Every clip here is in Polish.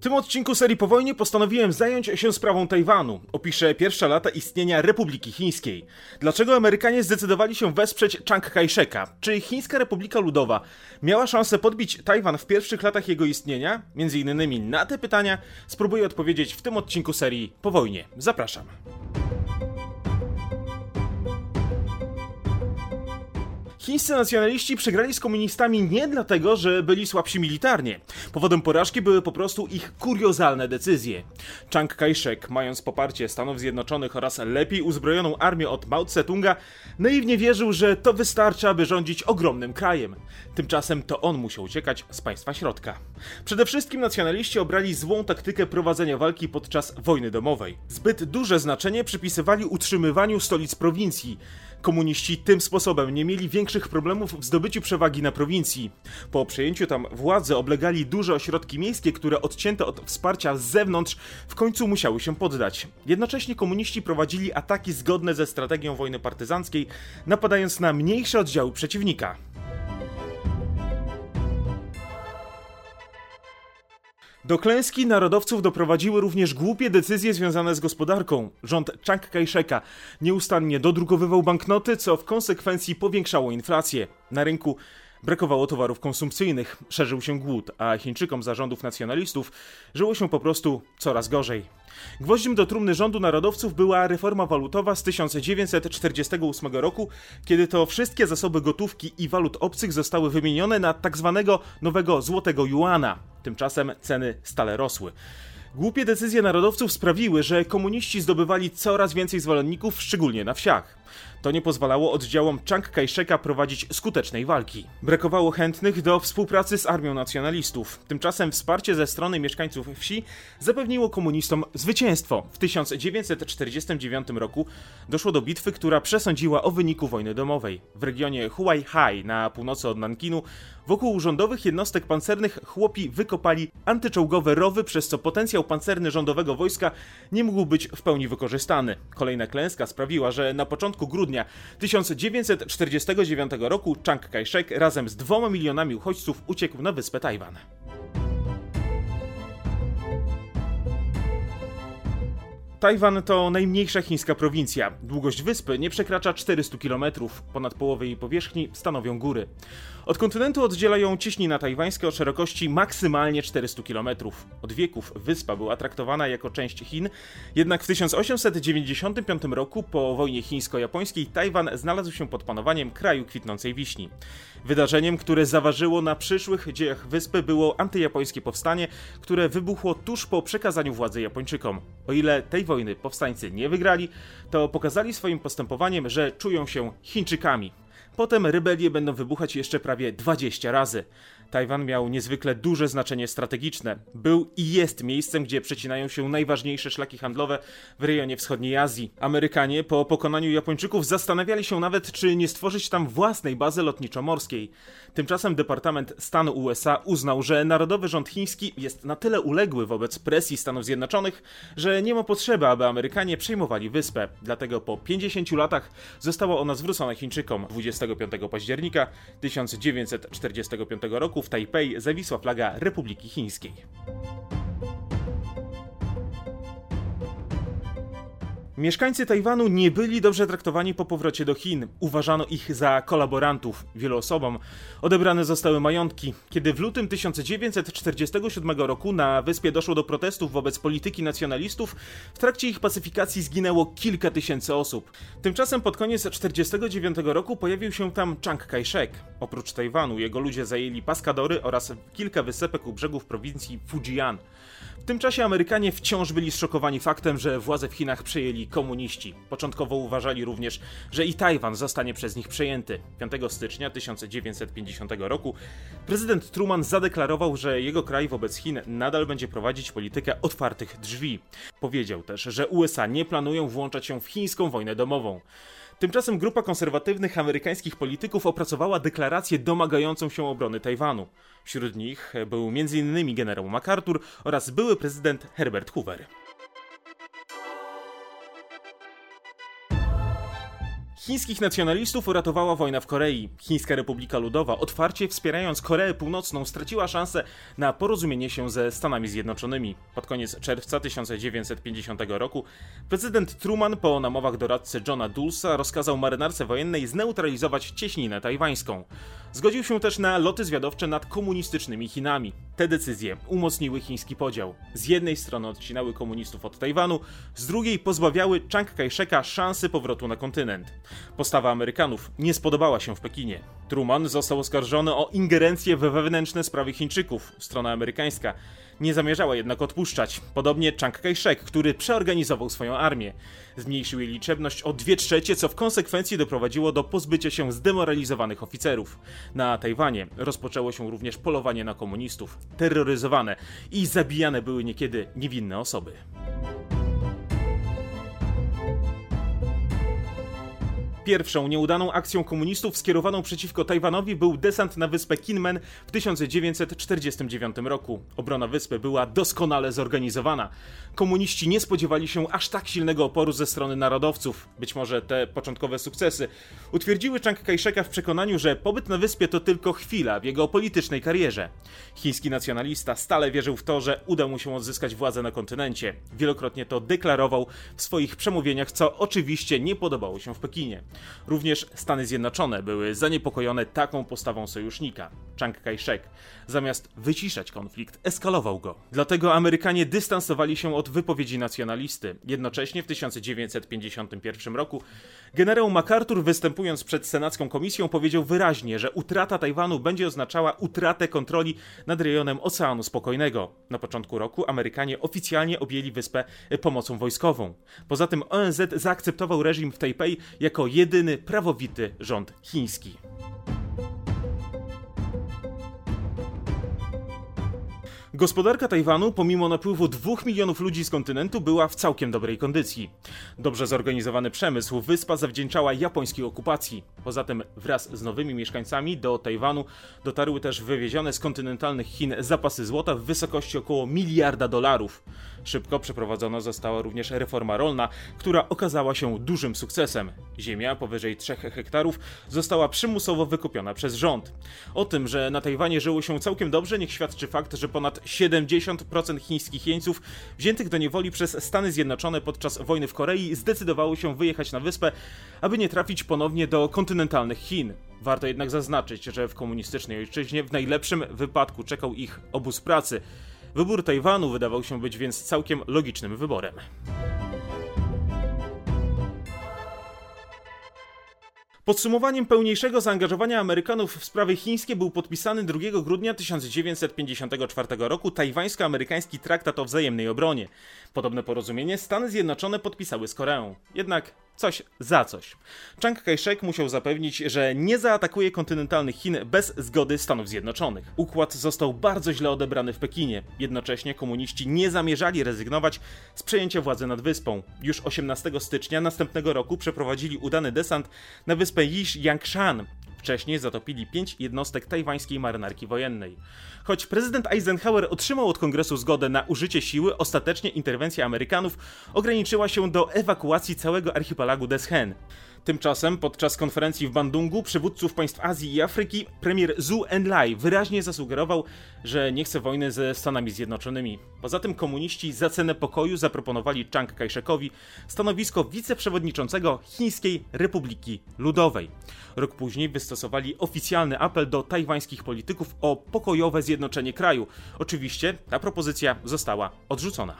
W tym odcinku serii po wojnie postanowiłem zająć się sprawą Tajwanu. Opiszę pierwsze lata istnienia Republiki Chińskiej. Dlaczego Amerykanie zdecydowali się wesprzeć Chiang Kai-sheka? Czy Chińska Republika Ludowa miała szansę podbić Tajwan w pierwszych latach jego istnienia? Między innymi na te pytania spróbuję odpowiedzieć w tym odcinku serii po wojnie. Zapraszam. Chińscy nacjonaliści przegrali z komunistami nie dlatego, że byli słabsi militarnie. Powodem porażki były po prostu ich kuriozalne decyzje. Chiang Kai-shek, mając poparcie Stanów Zjednoczonych oraz lepiej uzbrojoną armię od Mao Tse-tunga, naiwnie wierzył, że to wystarczy, aby rządzić ogromnym krajem. Tymczasem to on musiał uciekać z państwa środka. Przede wszystkim nacjonaliści obrali złą taktykę prowadzenia walki podczas wojny domowej. Zbyt duże znaczenie przypisywali utrzymywaniu stolic prowincji. Komuniści tym sposobem nie mieli większych problemów w zdobyciu przewagi na prowincji. Po przejęciu tam władzy oblegali duże ośrodki miejskie, które odcięte od wsparcia z zewnątrz w końcu musiały się poddać. Jednocześnie komuniści prowadzili ataki zgodne ze strategią wojny partyzanckiej, napadając na mniejsze oddziały przeciwnika. Do klęski narodowców doprowadziły również głupie decyzje związane z gospodarką. Rząd Chiang Kai-sheka nieustannie dodrukowywał banknoty, co w konsekwencji powiększało inflację. Na rynku brakowało towarów konsumpcyjnych, szerzył się głód, a Chińczykom zarządów nacjonalistów żyło się po prostu coraz gorzej. Gwoździem do trumny rządu narodowców była reforma walutowa z 1948 roku, kiedy to wszystkie zasoby gotówki i walut obcych zostały wymienione na tzw. Tak nowego złotego juana. Tymczasem ceny stale rosły. Głupie decyzje narodowców sprawiły, że komuniści zdobywali coraz więcej zwolenników, szczególnie na wsiach. To nie pozwalało oddziałom Chiang Kai-sheka prowadzić skutecznej walki. Brakowało chętnych do współpracy z armią nacjonalistów. Tymczasem wsparcie ze strony mieszkańców wsi zapewniło komunistom zwycięstwo. W 1949 roku doszło do bitwy, która przesądziła o wyniku wojny domowej. W regionie Huaihai na północy od Nankinu wokół urzędowych jednostek pancernych chłopi wykopali antyczołgowe rowy, przez co potencjał pancerny rządowego wojska nie mógł być w pełni wykorzystany. Kolejna klęska sprawiła, że na początku grudnia grudnia 1949 roku Chiang Kai-shek razem z dwoma milionami uchodźców uciekł na wyspę Tajwan. Tajwan to najmniejsza chińska prowincja. Długość wyspy nie przekracza 400 km, ponad połowę jej powierzchni stanowią góry. Od kontynentu oddzielają cieśnina tajwańskie o szerokości maksymalnie 400 km. Od wieków wyspa była traktowana jako część Chin, jednak w 1895 roku po wojnie chińsko-japońskiej Tajwan znalazł się pod panowaniem kraju kwitnącej wiśni. Wydarzeniem, które zaważyło na przyszłych dziejach wyspy było antyjapońskie powstanie, które wybuchło tuż po przekazaniu władzy Japończykom. O ile tej wojny powstańcy nie wygrali, to pokazali swoim postępowaniem, że czują się Chińczykami. Potem rebelie będą wybuchać jeszcze prawie 20 razy. Tajwan miał niezwykle duże znaczenie strategiczne. Był i jest miejscem, gdzie przecinają się najważniejsze szlaki handlowe w rejonie wschodniej Azji. Amerykanie po pokonaniu Japończyków zastanawiali się nawet, czy nie stworzyć tam własnej bazy lotniczo-morskiej. Tymczasem Departament Stanu USA uznał, że narodowy rząd chiński jest na tyle uległy wobec presji Stanów Zjednoczonych, że nie ma potrzeby, aby Amerykanie przejmowali wyspę. Dlatego po 50 latach została ona zwrócona Chińczykom 25 października 1945 roku w Tajpej zawisła flaga Republiki Chińskiej. Mieszkańcy Tajwanu nie byli dobrze traktowani po powrocie do Chin. Uważano ich za kolaborantów. Wielu osobom odebrane zostały majątki. Kiedy w lutym 1947 roku na wyspie doszło do protestów wobec polityki nacjonalistów, w trakcie ich pacyfikacji zginęło kilka tysięcy osób. Tymczasem pod koniec 1949 roku pojawił się tam Chiang Kai-shek. Oprócz Tajwanu jego ludzie zajęli Paskadory oraz kilka wysepek u brzegów prowincji Fujian. W tym czasie Amerykanie wciąż byli zszokowani faktem, że władze w Chinach przejęli komuniści. Początkowo uważali również, że i Tajwan zostanie przez nich przejęty. 5 stycznia 1950 roku prezydent Truman zadeklarował, że jego kraj wobec Chin nadal będzie prowadzić politykę otwartych drzwi. Powiedział też, że USA nie planują włączać się w chińską wojnę domową. Tymczasem grupa konserwatywnych amerykańskich polityków opracowała deklarację domagającą się obrony Tajwanu. Wśród nich był m.in. generał MacArthur oraz były prezydent Herbert Hoover. Chińskich nacjonalistów uratowała wojna w Korei. Chińska Republika Ludowa, otwarcie wspierając Koreę Północną, straciła szansę na porozumienie się ze Stanami Zjednoczonymi. Pod koniec czerwca 1950 roku prezydent Truman po namowach doradcy Johna Dulsa rozkazał marynarce wojennej zneutralizować cieśninę tajwańską. Zgodził się też na loty zwiadowcze nad komunistycznymi Chinami. Te decyzje umocniły chiński podział. Z jednej strony odcinały komunistów od Tajwanu, z drugiej pozbawiały Chiang Kai-sheka szansy powrotu na kontynent. Postawa Amerykanów nie spodobała się w Pekinie. Truman został oskarżony o ingerencję we wewnętrzne sprawy Chińczyków, strona amerykańska. Nie zamierzała jednak odpuszczać, podobnie Chiang Kai-shek, który przeorganizował swoją armię. Zmniejszył jej liczebność o 2 trzecie, co w konsekwencji doprowadziło do pozbycia się zdemoralizowanych oficerów. Na Tajwanie rozpoczęło się również polowanie na komunistów. Terroryzowane i zabijane były niekiedy niewinne osoby. Pierwszą nieudaną akcją komunistów skierowaną przeciwko Tajwanowi był desant na wyspę Kinmen w 1949 roku. Obrona wyspy była doskonale zorganizowana. Komuniści nie spodziewali się aż tak silnego oporu ze strony narodowców. Być może te początkowe sukcesy utwierdziły Chiang Kai-sheka w przekonaniu, że pobyt na wyspie to tylko chwila w jego politycznej karierze. Chiński nacjonalista stale wierzył w to, że uda mu się odzyskać władzę na kontynencie. Wielokrotnie to deklarował w swoich przemówieniach, co oczywiście nie podobało się w Pekinie. Również Stany Zjednoczone były zaniepokojone taką postawą sojusznika. Chiang Kai-shek, zamiast wyciszać konflikt, eskalował go. Dlatego Amerykanie dystansowali się od wypowiedzi nacjonalisty. Jednocześnie w 1951 roku generał MacArthur, występując przed Senacką Komisją, powiedział wyraźnie, że utrata Tajwanu będzie oznaczała utratę kontroli nad rejonem Oceanu Spokojnego. Na początku roku Amerykanie oficjalnie objęli wyspę pomocą wojskową. Poza tym ONZ zaakceptował reżim w Tajpej jako jedyny prawowity rząd chiński. Gospodarka Tajwanu, pomimo napływu 2 milionów ludzi z kontynentu, była w całkiem dobrej kondycji. Dobrze zorganizowany przemysł wyspa zawdzięczała japońskiej okupacji. Poza tym wraz z nowymi mieszkańcami do Tajwanu dotarły też wywiezione z kontynentalnych Chin zapasy złota w wysokości około miliarda dolarów. Szybko przeprowadzona została również reforma rolna, która okazała się dużym sukcesem. Ziemia powyżej 3 hektarów została przymusowo wykupiona przez rząd. O tym, że na Tajwanie żyło się całkiem dobrze, niech świadczy fakt, że ponad 70% chińskich jeńców wziętych do niewoli przez Stany Zjednoczone podczas wojny w Korei zdecydowało się wyjechać na wyspę, aby nie trafić ponownie do kontynentalnych Chin. Warto jednak zaznaczyć, że w komunistycznej ojczyźnie w najlepszym wypadku czekał ich obóz pracy. Wybór Tajwanu wydawał się być więc całkiem logicznym wyborem. Podsumowaniem pełniejszego zaangażowania Amerykanów w sprawy chińskie był podpisany 2 grudnia 1954 roku tajwańsko-amerykański traktat o wzajemnej obronie. Podobne porozumienie Stany Zjednoczone podpisały z Koreą. Jednak coś za coś. Chiang Kai-shek musiał zapewnić, że nie zaatakuje kontynentalnych Chin bez zgody Stanów Zjednoczonych. Układ został bardzo źle odebrany w Pekinie. Jednocześnie komuniści nie zamierzali rezygnować z przejęcia władzy nad wyspą. Już 18 stycznia następnego roku przeprowadzili udany desant na wyspę Yish Yangshan, Wcześniej zatopili pięć jednostek tajwańskiej marynarki wojennej. Choć prezydent Eisenhower otrzymał od kongresu zgodę na użycie siły, ostatecznie interwencja Amerykanów ograniczyła się do ewakuacji całego archipelagu Deshen. Tymczasem podczas konferencji w Bandungu przywódców państw Azji i Afryki premier Zhou Enlai wyraźnie zasugerował, że nie chce wojny ze Stanami Zjednoczonymi. Poza tym komuniści za cenę pokoju zaproponowali Chiang Kai-shekowi stanowisko wiceprzewodniczącego Chińskiej Republiki Ludowej. Rok później wystosowali oficjalny apel do tajwańskich polityków o pokojowe zjednoczenie kraju. Oczywiście ta propozycja została odrzucona.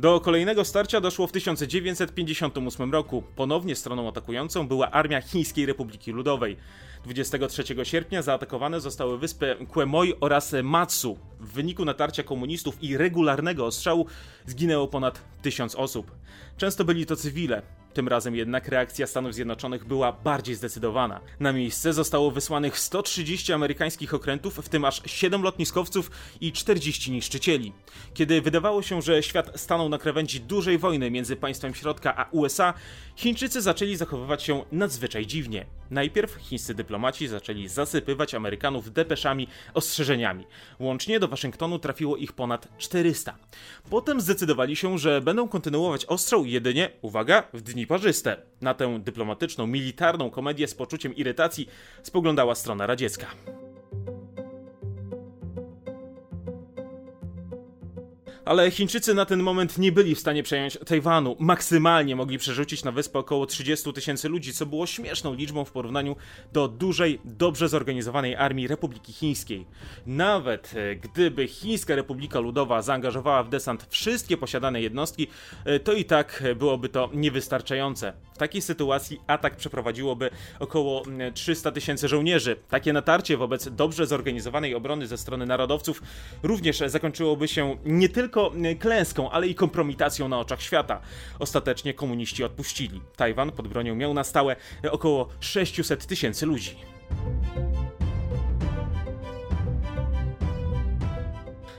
Do kolejnego starcia doszło w 1958 roku. Ponownie stroną atakującą była armia Chińskiej Republiki Ludowej. 23 sierpnia zaatakowane zostały wyspy Quemoy oraz Matsu. W wyniku natarcia komunistów i regularnego ostrzału zginęło ponad tysiąc osób. Często byli to cywile. Tym razem jednak reakcja Stanów Zjednoczonych była bardziej zdecydowana. Na miejsce zostało wysłanych 130 amerykańskich okrętów, w tym aż 7 lotniskowców i 40 niszczycieli. Kiedy wydawało się, że świat stanął na krawędzi dużej wojny między państwem środka a USA, Chińczycy zaczęli zachowywać się nadzwyczaj dziwnie. Najpierw chińscy dyplomaci zaczęli zasypywać Amerykanów depeszami, ostrzeżeniami. Łącznie do Waszyngtonu trafiło ich ponad 400. Potem zdecydowali się, że będą kontynuować ostrzał jedynie, uwaga, w dni parzyste. Na tę dyplomatyczną, militarną komedię z poczuciem irytacji spoglądała strona radziecka. Ale Chińczycy na ten moment nie byli w stanie przejąć Tajwanu. Maksymalnie mogli przerzucić na wyspę około 30 tysięcy ludzi, co było śmieszną liczbą w porównaniu do dużej, dobrze zorganizowanej armii Republiki Chińskiej. Nawet e, gdyby Chińska Republika Ludowa zaangażowała w desant wszystkie posiadane jednostki, e, to i tak byłoby to niewystarczające. Takiej sytuacji atak przeprowadziłoby około 300 tysięcy żołnierzy. Takie natarcie wobec dobrze zorganizowanej obrony ze strony narodowców również zakończyłoby się nie tylko tylko klęską, ale i kompromitacją na oczach świata. Ostatecznie komuniści odpuścili. Tajwan pod bronią miał na stałe około 600 tysięcy ludzi.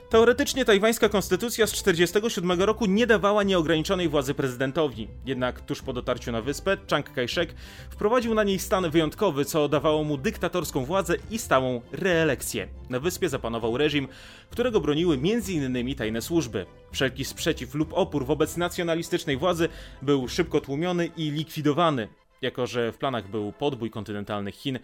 Teoretycznie tajwańska konstytucja z 1947 roku nie dawała nieograniczonej władzy prezydentowi. Jednak tuż po dotarciu na wyspę, Chiang Kai-shek wprowadził na niej stan wyjątkowy, co dawało mu dyktatorską władzę i stałą reelekcję. Na wyspie zapanował reżim, którego broniły m.in. tajne służby. Wszelki sprzeciw lub opór wobec nacjonalistycznej władzy był szybko tłumiony i likwidowany. Jako, że w planach był podbój kontynentalnych Chin,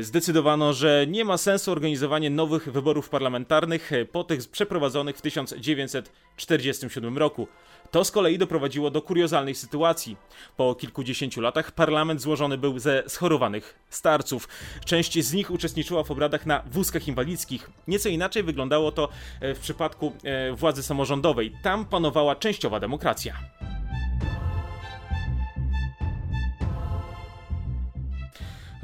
zdecydowano, że nie ma sensu organizowanie nowych wyborów parlamentarnych e, po tych przeprowadzonych w 1947 roku. To z kolei doprowadziło do kuriozalnej sytuacji. Po kilkudziesięciu latach parlament złożony był ze schorowanych starców. Część z nich uczestniczyła w obradach na wózkach inwalidzkich. Nieco inaczej wyglądało to e, w przypadku władzy samorządowej. Tam panowała częściowa demokracja.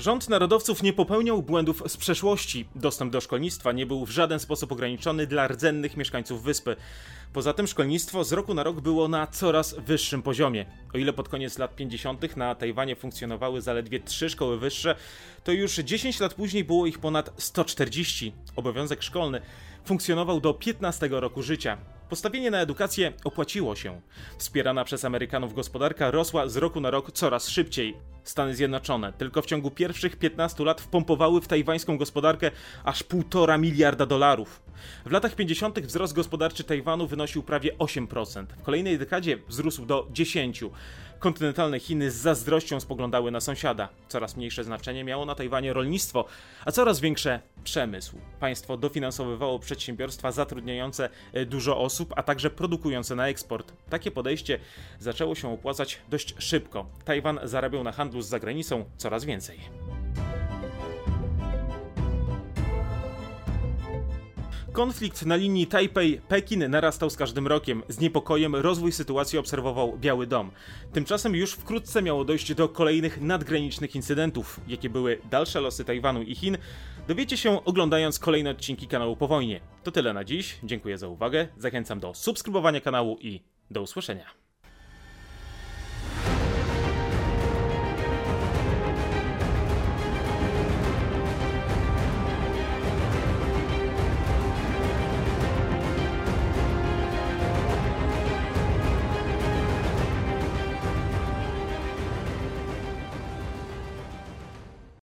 Rząd narodowców nie popełniał błędów z przeszłości. Dostęp do szkolnictwa nie był w żaden sposób ograniczony dla rdzennych mieszkańców wyspy. Poza tym szkolnictwo z roku na rok było na coraz wyższym poziomie. O ile pod koniec lat 50. na Tajwanie funkcjonowały zaledwie trzy szkoły wyższe, to już 10 lat później było ich ponad 140. Obowiązek szkolny funkcjonował do 15 roku życia. Postawienie na edukację opłaciło się. Wspierana przez Amerykanów gospodarka rosła z roku na rok coraz szybciej. Stany Zjednoczone tylko w ciągu pierwszych 15 lat wpompowały w tajwańską gospodarkę aż 1,5 miliarda dolarów. W latach 50. wzrost gospodarczy Tajwanu wynosił prawie 8%. W kolejnej dekadzie wzrósł do 10%. Kontynentalne Chiny z zazdrością spoglądały na sąsiada. Coraz mniejsze znaczenie miało na Tajwanie rolnictwo, a coraz większe przemysł. Państwo dofinansowywało przedsiębiorstwa zatrudniające e, dużo osób, a także produkujące na eksport. Takie podejście zaczęło się opłacać dość szybko. Tajwan zarabiał na handlu z zagranicą coraz więcej. Konflikt na linii Tajpej-Pekin narastał z każdym rokiem. Z niepokojem rozwój sytuacji obserwował Biały Dom. Tymczasem już wkrótce miało dojść do kolejnych nadgranicznych incydentów. Jakie były dalsze losy Tajwanu i Chin, dowiecie się oglądając kolejne odcinki kanału po wojnie. To tyle na dziś. Dziękuję za uwagę. Zachęcam do subskrybowania kanału i do usłyszenia.